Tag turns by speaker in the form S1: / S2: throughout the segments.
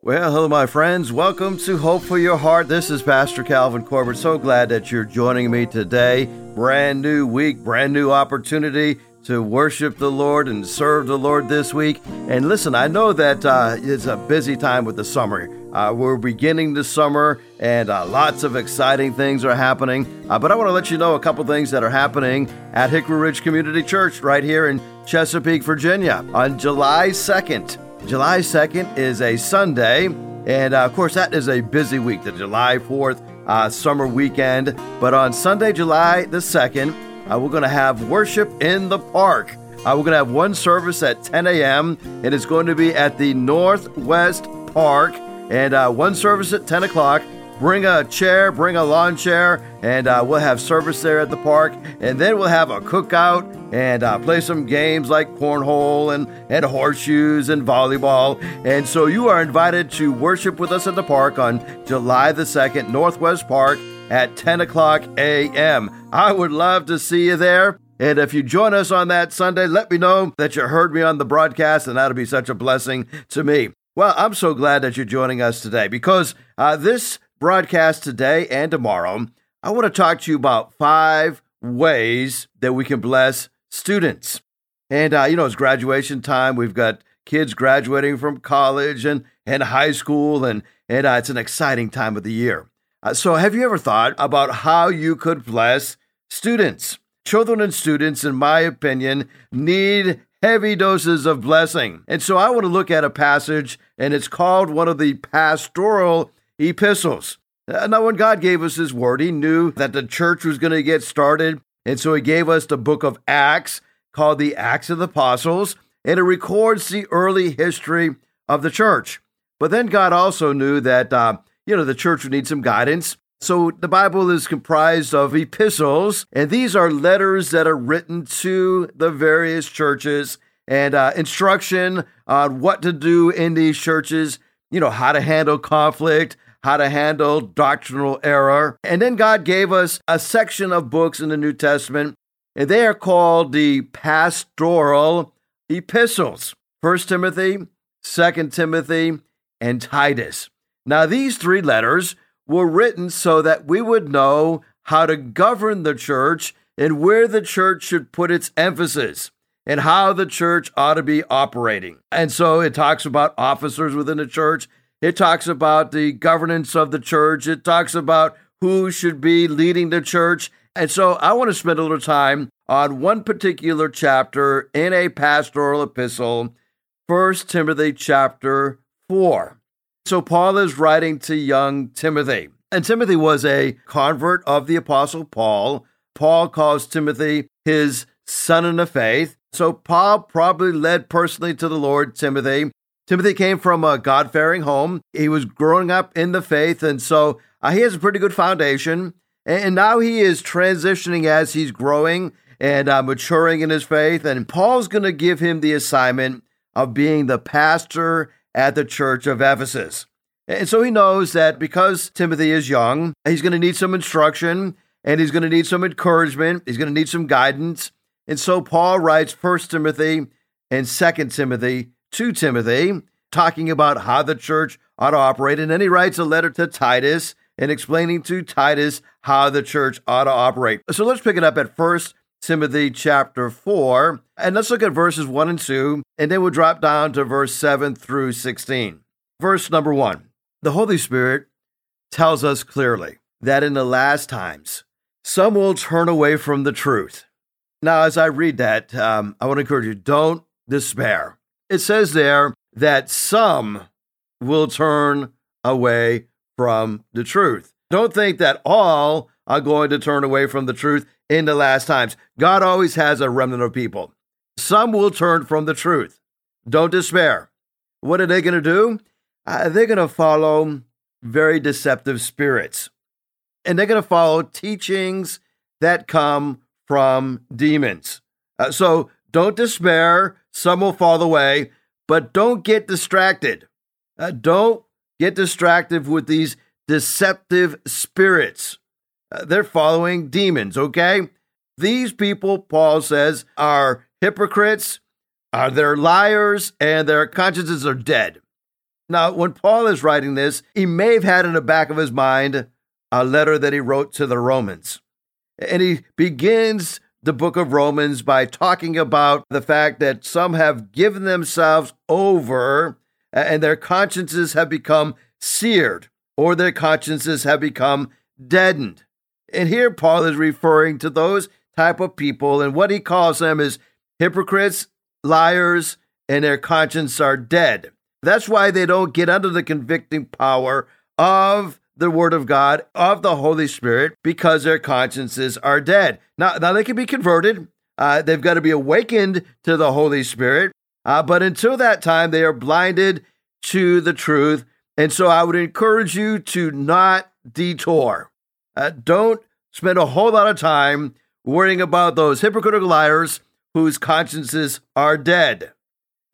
S1: Well, hello, my friends. Welcome to Hope for Your Heart. This is Pastor Calvin Corbett. So glad that you're joining me today. Brand new week, brand new opportunity to worship the Lord and serve the Lord this week. And listen, I know that uh, it's a busy time with the summer. Uh, we're beginning the summer, and uh, lots of exciting things are happening. Uh, but I want to let you know a couple things that are happening at Hickory Ridge Community Church right here in Chesapeake, Virginia on July 2nd. July 2nd is a Sunday, and uh, of course, that is a busy week, the July 4th uh, summer weekend. But on Sunday, July the 2nd, uh, we're going to have worship in the park. Uh, we're going to have one service at 10 a.m., and it's going to be at the Northwest Park, and uh, one service at 10 o'clock. Bring a chair, bring a lawn chair, and uh, we'll have service there at the park. And then we'll have a cookout and uh, play some games like cornhole and, and horseshoes and volleyball. And so you are invited to worship with us at the park on July the 2nd, Northwest Park at 10 o'clock a.m. I would love to see you there. And if you join us on that Sunday, let me know that you heard me on the broadcast, and that'll be such a blessing to me. Well, I'm so glad that you're joining us today because uh, this broadcast today and tomorrow, I want to talk to you about five ways that we can bless students. And, uh, you know, it's graduation time. We've got kids graduating from college and, and high school, and, and uh, it's an exciting time of the year. Uh, so, have you ever thought about how you could bless students? Children and students, in my opinion, need heavy doses of blessing. And so, I want to look at a passage, and it's called one of the pastoral epistles. Uh, now, when God gave us His word, He knew that the church was going to get started. And so He gave us the book of Acts called the Acts of the Apostles, and it records the early history of the church. But then God also knew that, uh, you know, the church would need some guidance. So the Bible is comprised of epistles, and these are letters that are written to the various churches and uh, instruction on what to do in these churches, you know, how to handle conflict, how to handle doctrinal error. And then God gave us a section of books in the New Testament, and they are called the pastoral epistles. First Timothy, Second Timothy, and Titus. Now, these three letters were written so that we would know how to govern the church and where the church should put its emphasis and how the church ought to be operating. And so it talks about officers within the church. It talks about the governance of the church. It talks about who should be leading the church. And so I want to spend a little time on one particular chapter in a pastoral epistle, 1 Timothy chapter 4. So Paul is writing to young Timothy. And Timothy was a convert of the apostle Paul. Paul calls Timothy his son in the faith. So Paul probably led personally to the Lord Timothy Timothy came from a God fearing home. He was growing up in the faith, and so uh, he has a pretty good foundation. And, now he is transitioning as he's growing and uh, maturing in his faith. And Paul's going to give him the assignment of being the pastor at the church of Ephesus. And so he knows that because Timothy is young, he's going to need some instruction and he's going to need some encouragement. He's going to need some guidance. And so Paul writes First Timothy and Second Timothy to Timothy, talking about how the church ought to operate. And then he writes a letter to Titus and explaining to Titus how the church ought to operate. So let's pick it up at First Timothy chapter 4, and let's look at verses 1 and 2, and then we'll drop down to verse 7 through 16. Verse number 1 The Holy Spirit tells us clearly that in the last times, some will turn away from the truth. Now, as I read that, um, I want to encourage you don't despair it says there that some will turn away from the truth. Don't think that all are going to turn away from the truth in the last times. God always has a remnant of people. Some will turn from the truth. Don't despair. What are they going to do? Uh, they're going to follow very deceptive spirits. And they're going to follow teachings that come from demons. Uh, so don't despair. Some will fall away, but don't get distracted. Uh, don't get distracted with these deceptive spirits. Uh, they're following demons, okay? These people, Paul says, are hypocrites, are they liars, and their consciences are dead. Now, when Paul is writing this, he may have had in the back of his mind a letter that he wrote to the Romans. And he begins the book of Romans by talking about the fact that some have given themselves over and their consciences have become seared or their consciences have become deadened. And here Paul is referring to those type of people and what he calls them is hypocrites, liars, and their conscience are dead. That's why they don't get under the convicting power of the Word of God, of the Holy Spirit, because their consciences are dead. Now, now they can be converted. Uh, they've got to be awakened to the Holy Spirit. Uh, but until that time, they are blinded to the truth. And so I would encourage you to not detour. Uh, don't spend a whole lot of time worrying about those hypocritical liars whose consciences are dead.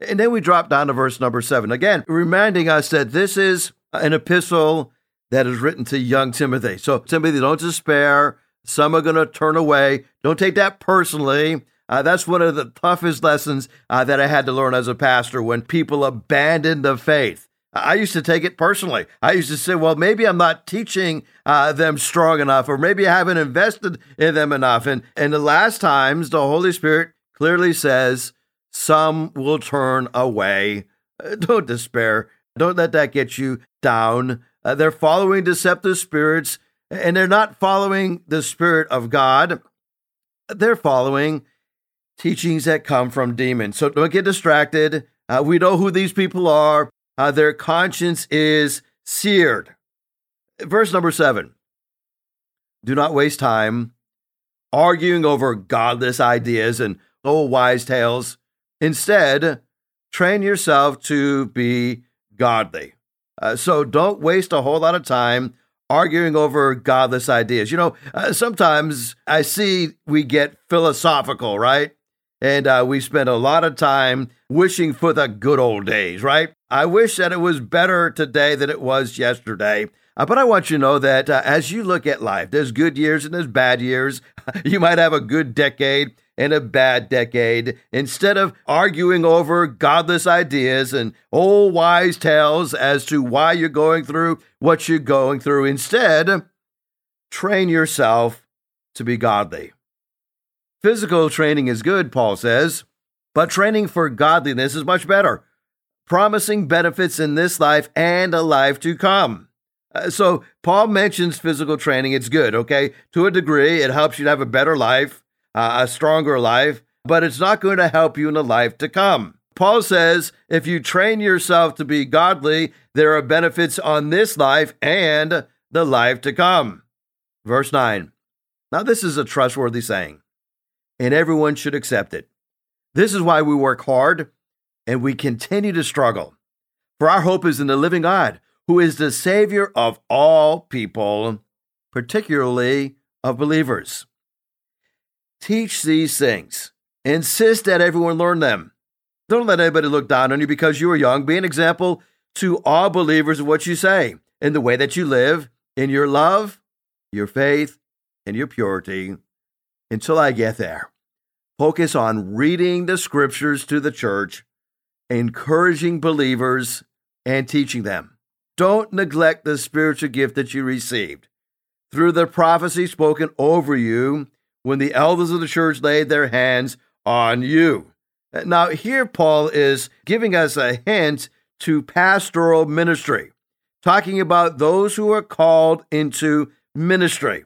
S1: And then we drop down to verse number seven. Again, reminding us that this is an epistle that is written to young Timothy. So, Timothy, don't despair. Some are going to turn away. Don't take that personally. Uh, that's one of the toughest lessons uh, that I had to learn as a pastor when people abandon the faith. I used to take it personally. I used to say, well, maybe I'm not teaching uh, them strong enough, or maybe I haven't invested in them enough. And, and the last times, the Holy Spirit clearly says, some will turn away. Uh, don't despair. Don't let that get you down. Uh, they're following deceptive spirits, and they're not following the Spirit of God. They're following teachings that come from demons. So don't get distracted. Uh, we know who these people are. Uh, their conscience is seared. Verse number seven Do not waste time arguing over godless ideas and old wise tales. Instead, train yourself to be godly. Uh, so don't waste a whole lot of time arguing over godless ideas. You know, uh, sometimes I see we get philosophical, right? And uh, we spend a lot of time wishing for the good old days, right? I wish that it was better today than it was yesterday. Uh, but I want you to know that uh, as you look at life, there's good years and there's bad years. you might have a good decade and a bad decade. Instead of arguing over godless ideas and old wise tales as to why you're going through what you're going through, instead, train yourself to be godly. Physical training is good, Paul says, but training for godliness is much better, promising benefits in this life and a life to come. Uh, so, Paul mentions physical training. It's good, okay? To a degree, it helps you to have a better life uh, a stronger life, but it's not going to help you in the life to come. Paul says if you train yourself to be godly, there are benefits on this life and the life to come. Verse 9. Now, this is a trustworthy saying, and everyone should accept it. This is why we work hard and we continue to struggle. For our hope is in the living God, who is the Savior of all people, particularly of believers. Teach these things. Insist that everyone learn them. Don't let anybody look down on you because you are young. Be an example to all believers of what you say, in the way that you live, in your love, your faith, and your purity. Until I get there, focus on reading the scriptures to the church, encouraging believers, and teaching them. Don't neglect the spiritual gift that you received. Through the prophecy spoken over you when the elders of the church laid their hands on you. Now, here Paul is giving us a hint to pastoral ministry, talking about those who are called into ministry.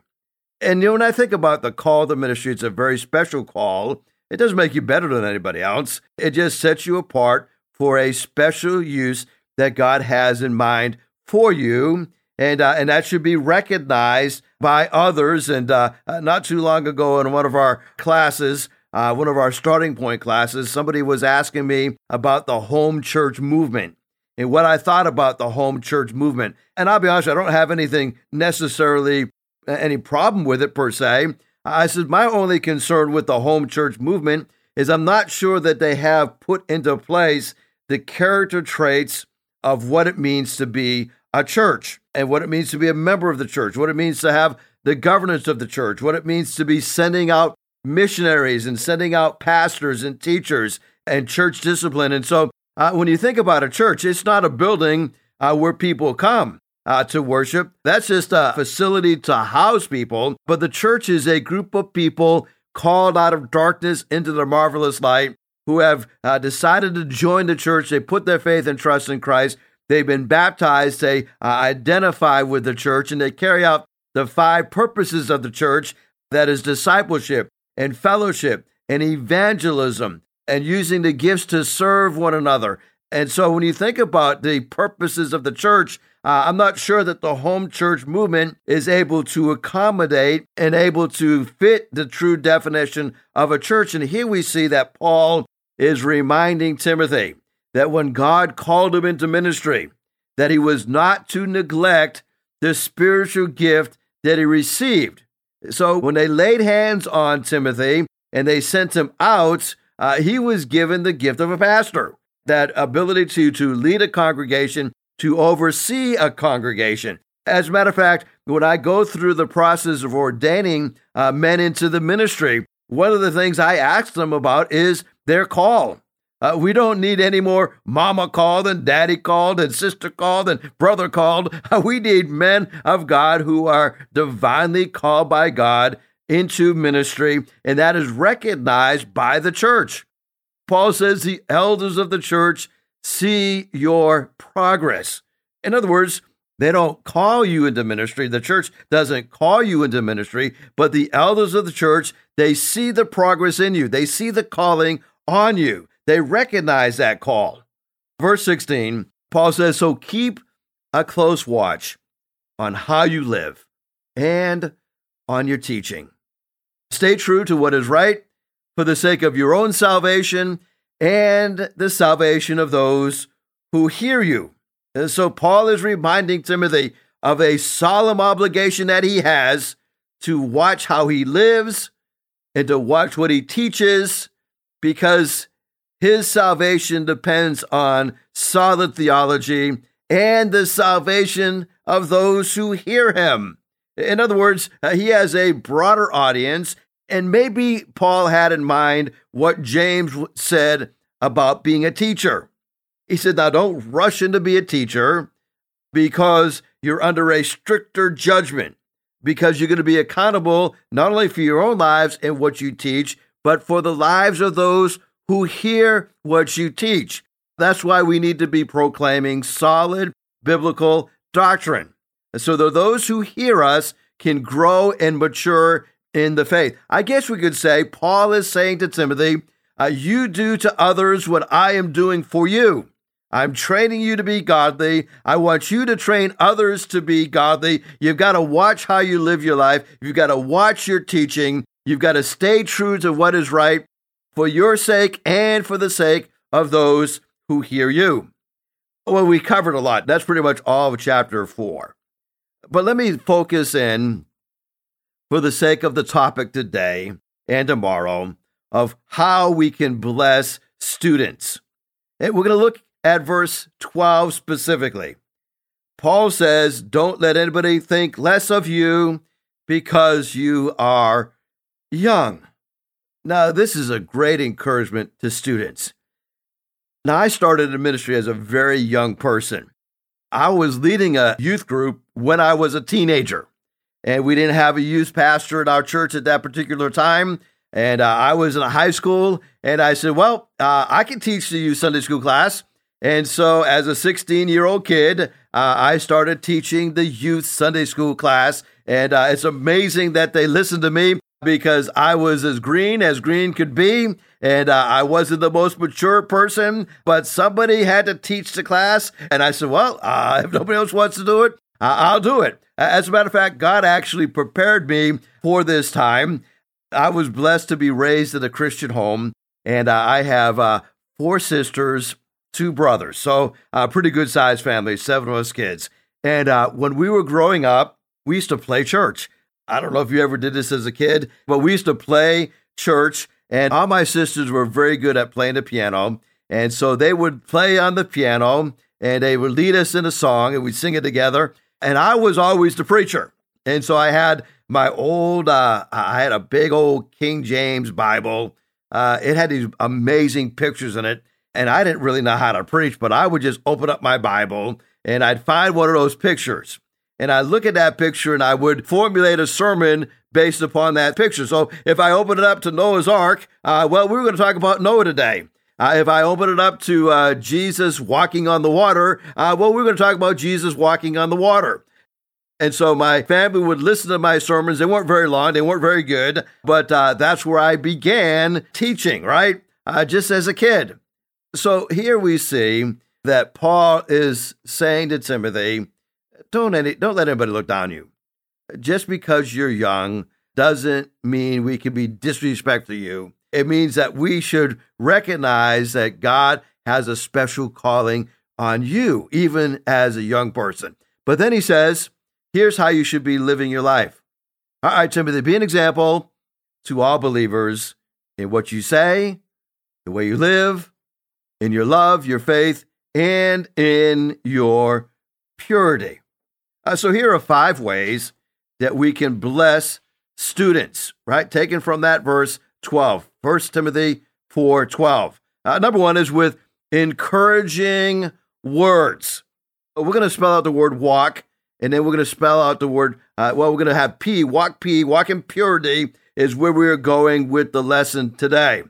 S1: And you know, when I think about the call to ministry, it's a very special call. It doesn't make you better than anybody else, it just sets you apart for a special use that God has in mind for you and uh, and that should be recognized by others. And uh, uh, not too long ago, in one of our classes, uh, one of our starting point classes, somebody was asking me about the home church movement and what I thought about the home church movement. And I'll be honest, I don't have anything necessarily any problem with it per se. I said my only concern with the home church movement is I'm not sure that they have put into place the character traits of what it means to be a church and what it means to be a member of the church, what it means to have the governance of the church, what it means to be sending out missionaries and sending out pastors and teachers and church discipline. And so Uh, when you think about a church, it's not a building uh, where people come uh, to worship. That's just a facility to house people. But the church is a group of people called out of darkness into the marvelous light who have uh, decided to join the church. They put their faith and trust in Christ. They've been baptized. They uh, identify with the church and they carry out the five purposes of the church that is discipleship and fellowship and evangelism and using the gifts to serve one another. And so when you think about the purposes of the church, uh, I'm not sure that the home church movement is able to accommodate and able to fit the true definition of a church. And here we see that Paul is reminding Timothy that when God called him into ministry, that he was not to neglect the spiritual gift that he received. So when they laid hands on Timothy and they sent him out, uh, he was given the gift of a pastor, that ability to, to lead a congregation, to oversee a congregation. As a matter of fact, when I go through the process of ordaining uh, men into the ministry, one of the things I ask them about is their call. Uh, we don't need any more mama called and daddy called and sister called and brother called. We need men of God who are divinely called by God into ministry, and that is recognized by the church. Paul says the elders of the church see your progress. In other words, they don't call you into ministry. The church doesn't call you into ministry, but the elders of the church, they see the progress in you. They see the calling on you. They recognize that call. Verse 16, Paul says, So keep a close watch on how you live and on your teaching. Stay true to what is right for the sake of your own salvation and the salvation of those who hear you. And so Paul is reminding Timothy of a solemn obligation that he has to watch how he lives and to watch what he teaches because his salvation depends on solid theology and the salvation of those who hear him. In other words, uh, he has a broader audience, and maybe Paul had in mind what James said about being a teacher. He said, Now don't rush in to be a teacher because you're under a stricter judgment, because you're going to be accountable not only for your own lives and what you teach, but for the lives of those who hear what you teach. That's why we need to be proclaiming solid biblical doctrine. so that those who hear us can grow and mature in the faith. I guess we could say Paul is saying to Timothy, uh, You do to others what I am doing for you. I'm training you to be godly. I want you to train others to be godly. You've got to watch how you live your life. You've got to watch your teaching. You've got to stay true to what is right for your sake and for the sake of those who hear you. Well, we covered a lot. That's pretty much all of chapter four. But let me focus in for the sake of the topic today and tomorrow of how we can bless students. And we're going to look at verse 12 specifically. Paul says, Don't let anybody think less of you because you are young. Now, this is a great encouragement to students. Now, I started in ministry as a very young person. I was leading a youth group when I was a teenager, and we didn't have a youth pastor in our church at that particular time. And uh, I was in a high school, and I said, Well, uh, I can teach the youth Sunday school class. And so, as a 16 year old kid, uh, I started teaching the youth Sunday school class. And uh, it's amazing that they listened to me because I was as green as green could be. And uh, I wasn't the most mature person, but somebody had to teach the class. And I said, Well, uh, if nobody else wants to do it, I'll do it. As a matter of fact, God actually prepared me for this time. I was blessed to be raised in a Christian home, and uh, I have uh, four sisters two brothers. So a pretty good sized family, seven of us kids. And uh, when we were growing up, we used to play church. I don't know if you ever did this as a kid, but we used to play church. And all my sisters were very good at playing the piano. And so they would play on the piano and they would lead us in a song and we'd sing it together. And I was always the preacher. And so I had my old, uh, I had a big old King James Bible. Uh, it had these amazing pictures in it. And I didn't really know how to preach, but I would just open up my Bible and I'd find one of those pictures. And I'd look at that picture and I would formulate a sermon based upon that picture. So if I open it up to Noah's Ark, uh, well, we are going to talk about Noah today. Uh, if I open it up to uh, Jesus walking on the water, uh, well, we're going to talk about Jesus walking on the water. And so my family would listen to my sermons. They weren't very long, they weren't very good, but uh, that's where I began teaching, right? Uh, just as a kid. So here we see that Paul is saying to Timothy, don't, any, don't let anybody look down on you. Just because you're young doesn't mean we can be disrespectful to you. It means that we should recognize that God has a special calling on you, even as a young person. But then he says, here's how you should be living your life. All right, Timothy, be an example to all believers in what you say, the way you live, in your love, your faith, and in your purity. Uh, so here are five ways that we can bless students, right? Taken from that verse 12, 1 Timothy 4 12. Uh, number one is with encouraging words. We're going to spell out the word walk and then we're going to spell out the word. Uh, well, we're going to have P, walk P, walk in purity is where we're going with the lesson today.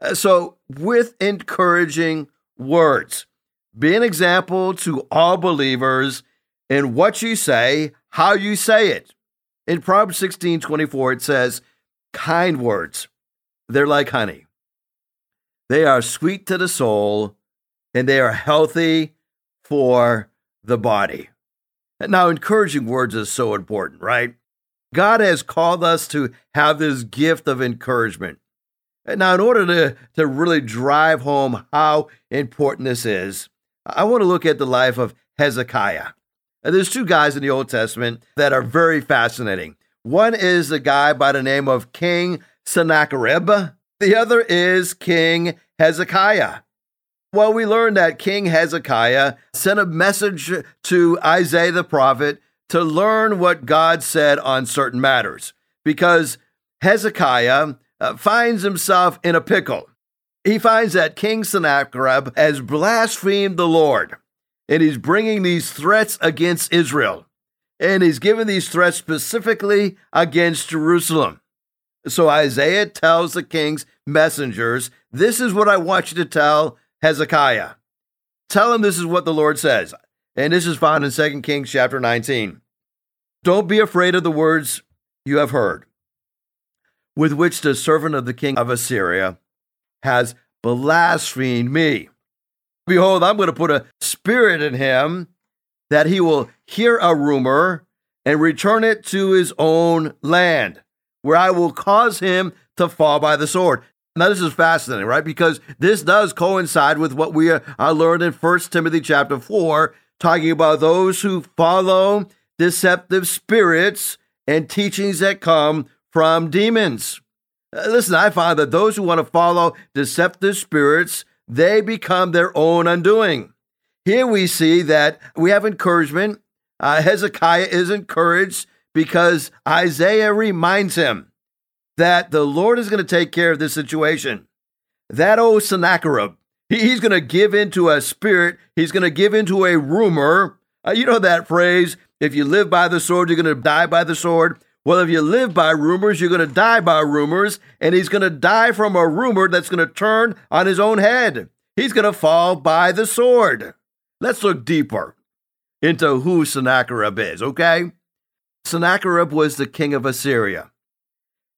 S1: Uh, so, with encouraging words, be an example to all believers in what you say, how you say it. In Proverbs 16 24, it says, kind words, they're like honey. They are sweet to the soul and they are healthy for the body. Now, encouraging words is so important, right? God has called us to have this gift of encouragement. Now, in order to, to really drive home how important this is, I want to look at the life of Hezekiah. There's two guys in the Old Testament that are very fascinating. One is a guy by the name of King Sennacherib. The other is King Hezekiah. Well, we learned that King Hezekiah sent a message to Isaiah the prophet to learn what God said on certain matters because Hezekiah uh, finds himself in a pickle. He finds that King Sennacherib has blasphemed the Lord and he's bringing these threats against Israel. And he's giving these threats specifically against Jerusalem. So Isaiah tells the king's messengers, This is what I want you to tell Hezekiah. Tell him this is what the Lord says. And this is found in 2 Kings chapter 19. Don't be afraid of the words you have heard, with which the servant of the king of Assyria has blasphemed me. Behold, I'm going to put a spirit in him that he will hear a rumor and return it to his own land, where I will cause him to fall by the sword. Now this is fascinating, right? Because this does coincide with what we are learned in First Timothy chapter 4, talking about those who follow deceptive spirits and teachings that come from demons. Uh, listen, I find that those who want to follow deceptive spirits, they become their own undoing. Here we see that we have encouragement. Uh, Hezekiah is encouraged because Isaiah reminds him that the Lord is going to take care of this situation. That old Sennacherib, he's going to give into a spirit, he's going to give into a rumor. Uh, you know that phrase, if you live by the sword, you're going to die by the sword. Well, if you live by rumors, you're going to die by rumors, and he's going to die from a rumor that's going to turn on his own head. He's going to fall by the sword. Let's look deeper into who Sennacherib is, okay? Sennacherib was the king of Assyria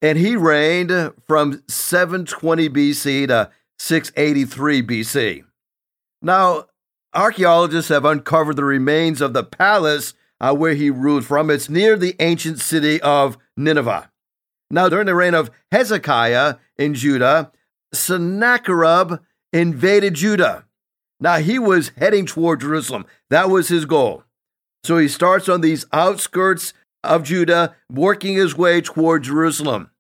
S1: and he reigned from 720 BC to 683 BC. Now, archaeologists have uncovered the remains of the palace uh, where he ruled from. It's near the ancient city of Nineveh. Now, during the reign of Hezekiah in Judah, Sennacherib invaded Judah. Now, he was heading toward Jerusalem. That was his goal. So he starts on these outskirts of Judah, working his way toward Jerusalem.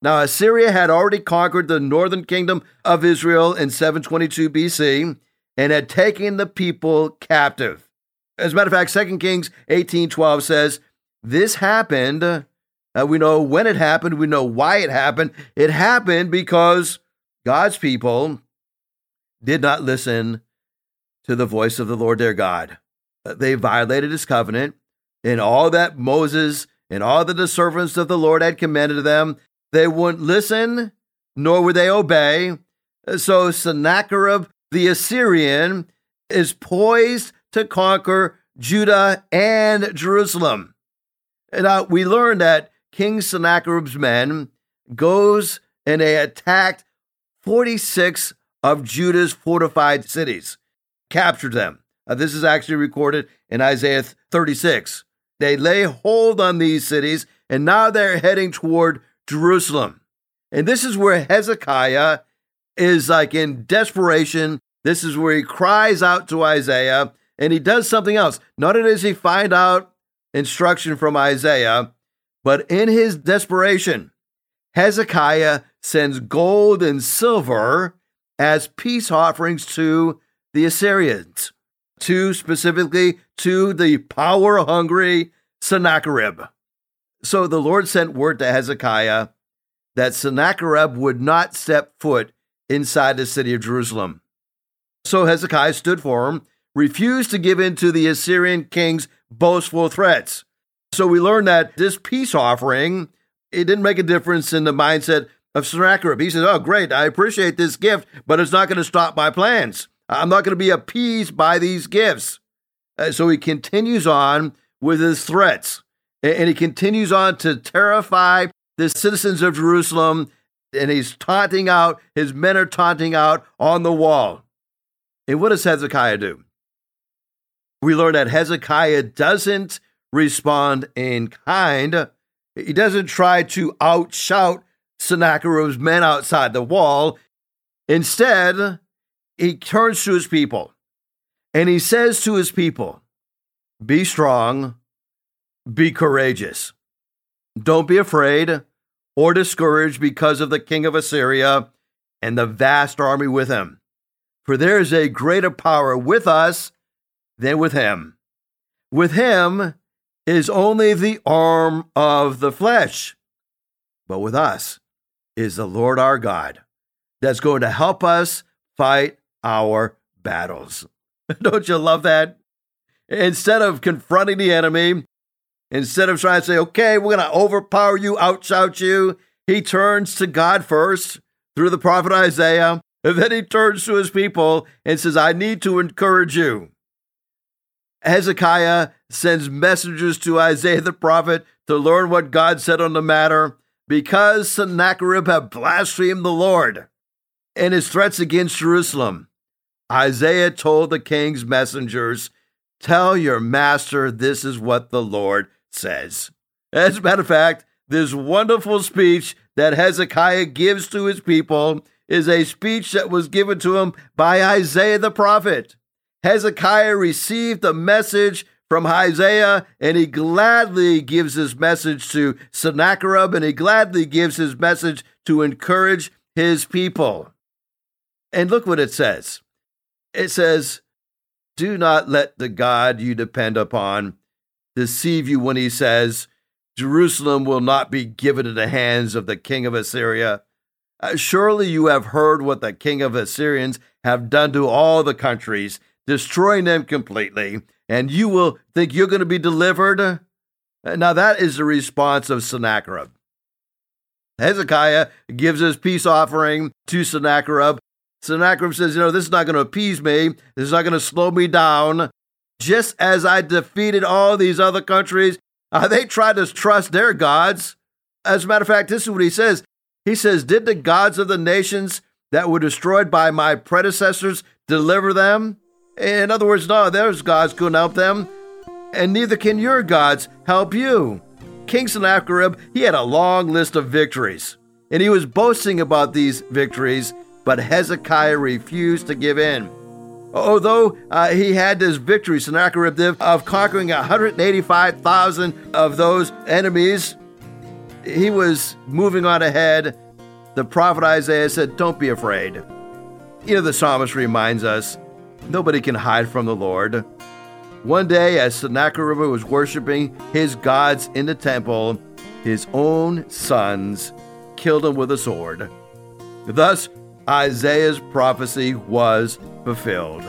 S1: Now, Assyria had already conquered the northern kingdom of Israel in 722 BC and had taken the people captive. As a matter of fact, 2 Kings 18:12 says, "This happened, uh, we know when it happened, we know why it happened. It happened because God's people did not listen to the voice of the Lord their God. They violated his covenant and all that Moses and all that the servants of the Lord had commanded to them. They wouldn't listen, nor would they obey. So Sennacherib the Assyrian is poised to conquer Judah and Jerusalem. Now we learn that King Sennacherib's men goes and they attacked 46 of Judah's fortified cities, captured them. Uh, this is actually recorded in Isaiah 36. They lay hold on these cities, and now they're heading toward Jerusalem. And this is where Hezekiah is like in desperation. This is where he cries out to Isaiah, and he does something else. Not only does he find out instruction from Isaiah, but in his desperation, Hezekiah sends gold and silver as peace offerings to the Assyrians, to specifically to the power hungry Sennacherib. So the Lord sent word to Hezekiah that Sennacherib would not step foot inside the city of Jerusalem. So Hezekiah stood firm, refused to give in to the Assyrian king's boastful threats. So we learn that this peace offering, it didn't make a difference in the mindset of Sennacherib. He said, Oh, great, I appreciate this gift, but it's not going to stop my plans. I'm not going to be appeased by these gifts. Uh, so he continues on with his threats, and he continues on to terrify the citizens of Jerusalem, and he's taunting out, his men are taunting out on the wall. And what does Hezekiah do? We learn that Hezekiah doesn't respond in kind. He doesn't try to outshout Sennacherib's men outside the wall. Instead, he turns to his people and he says to his people, Be strong, be courageous. Don't be afraid or discouraged because of the king of Assyria and the vast army with him. For there is a greater power with us than with him. With him is only the arm of the flesh, but with us is the Lord our God that's going to help us fight our battles. Don't you love that? Instead of confronting the enemy, instead of trying to say, okay, we're going to overpower you, outshout you, he turns to God first through the prophet Isaiah, and then he turns to his people and says, I need to encourage you. Hezekiah sends messengers to Isaiah the prophet to learn what God said on the matter because Sennacherib had blasphemed the Lord and his threats against Jerusalem. Isaiah told the king's messengers, Tell your master this is what the Lord says. As a matter of fact, this wonderful speech that Hezekiah gives to his people is a speech that was given to him by Isaiah the prophet. Hezekiah received the message from Isaiah, and he gladly gives his message to Sennacherib, and he gladly gives his message to encourage his people. And look what it says it says, Do not let the God you depend upon deceive you when he says, Jerusalem will not be given to the hands of the king of Assyria. Uh, surely you have heard what the king of Assyrians have done to all the countries, destroying them completely and you will think you're going to be delivered. Now, that is the response of Sennacherib. Hezekiah gives his peace offering to Sennacherib. Sennacherib says, You know, this is not going to appease me. This is not going to slow me down. Just as I defeated all these other countries, uh, they tried to trust their gods. As a matter of fact, this is what he says. He says, Did the gods of the nations that were destroyed by my predecessors deliver them? In other words, no, those gods couldn't help them, and neither can your gods help you. King Sennacherib, he had a long list of victories, and he was boasting about these victories, but Hezekiah refused to give in. Although uh, he had this victory, Sennacherib did, of conquering 185,000 of those enemies, he was moving on ahead. The prophet Isaiah said, Don't be afraid. You know, the psalmist reminds us Nobody can hide from the Lord. One day, as Sennacherib was worshiping his gods in the temple, his own sons killed him with a sword. Thus, Isaiah's prophecy was fulfilled.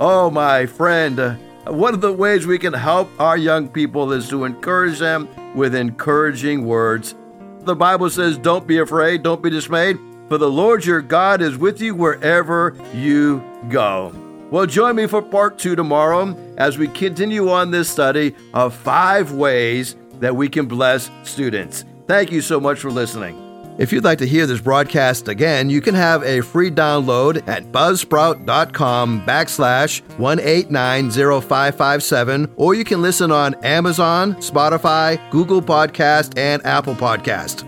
S1: Oh, my friend, one of the ways we can help our young people is to encourage them with encouraging words. The Bible says, Don't be afraid, don't be dismayed, for the Lord your God is with you wherever you go. Well, join me for part two tomorrow as we continue on this study of five ways that we can bless students. Thank you so much for listening. If you'd like to hear this broadcast again, you can have a free download at buzzsprout.com backslash 1890557, or you can listen on Amazon, Spotify, Google Podcast, and Apple Podcast.